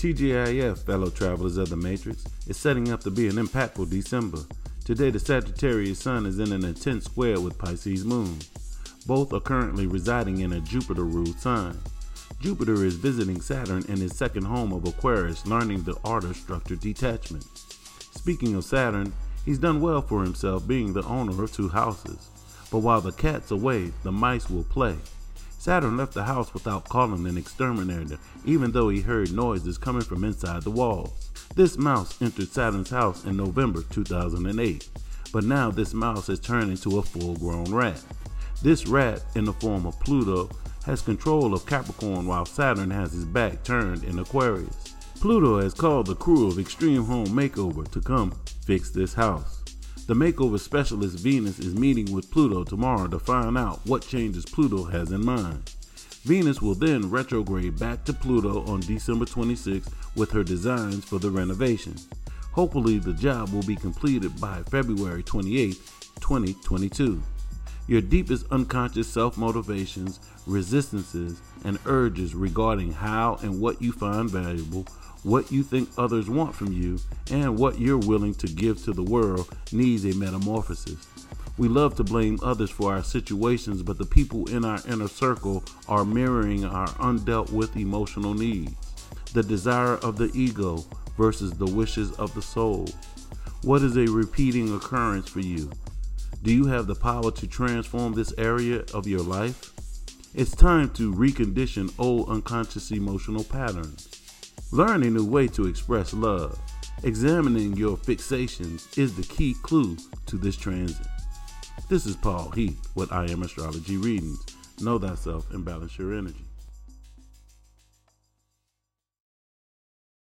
TGIF, fellow travelers of the Matrix, is setting up to be an impactful December. Today, the Sagittarius Sun is in an intense square with Pisces Moon. Both are currently residing in a Jupiter ruled sign. Jupiter is visiting Saturn in his second home of Aquarius, learning the art of structured detachment. Speaking of Saturn, he's done well for himself being the owner of two houses. But while the cat's away, the mice will play. Saturn left the house without calling an exterminator, even though he heard noises coming from inside the walls. This mouse entered Saturn's house in November 2008, but now this mouse has turned into a full grown rat. This rat, in the form of Pluto, has control of Capricorn while Saturn has his back turned in Aquarius. Pluto has called the crew of Extreme Home Makeover to come fix this house. The makeover specialist Venus is meeting with Pluto tomorrow to find out what changes Pluto has in mind. Venus will then retrograde back to Pluto on December 26 with her designs for the renovation. Hopefully, the job will be completed by February 28, 2022. Your deepest unconscious self motivations, resistances, and urges regarding how and what you find valuable what you think others want from you, and what you're willing to give to the world needs a metamorphosis. We love to blame others for our situations, but the people in our inner circle are mirroring our undealt with emotional needs. The desire of the ego versus the wishes of the soul. What is a repeating occurrence for you? Do you have the power to transform this area of your life? It's time to recondition old unconscious emotional patterns. Learn a new way to express love. Examining your fixations is the key clue to this transit. This is Paul Heath with I Am Astrology Readings. Know thyself and balance your energy.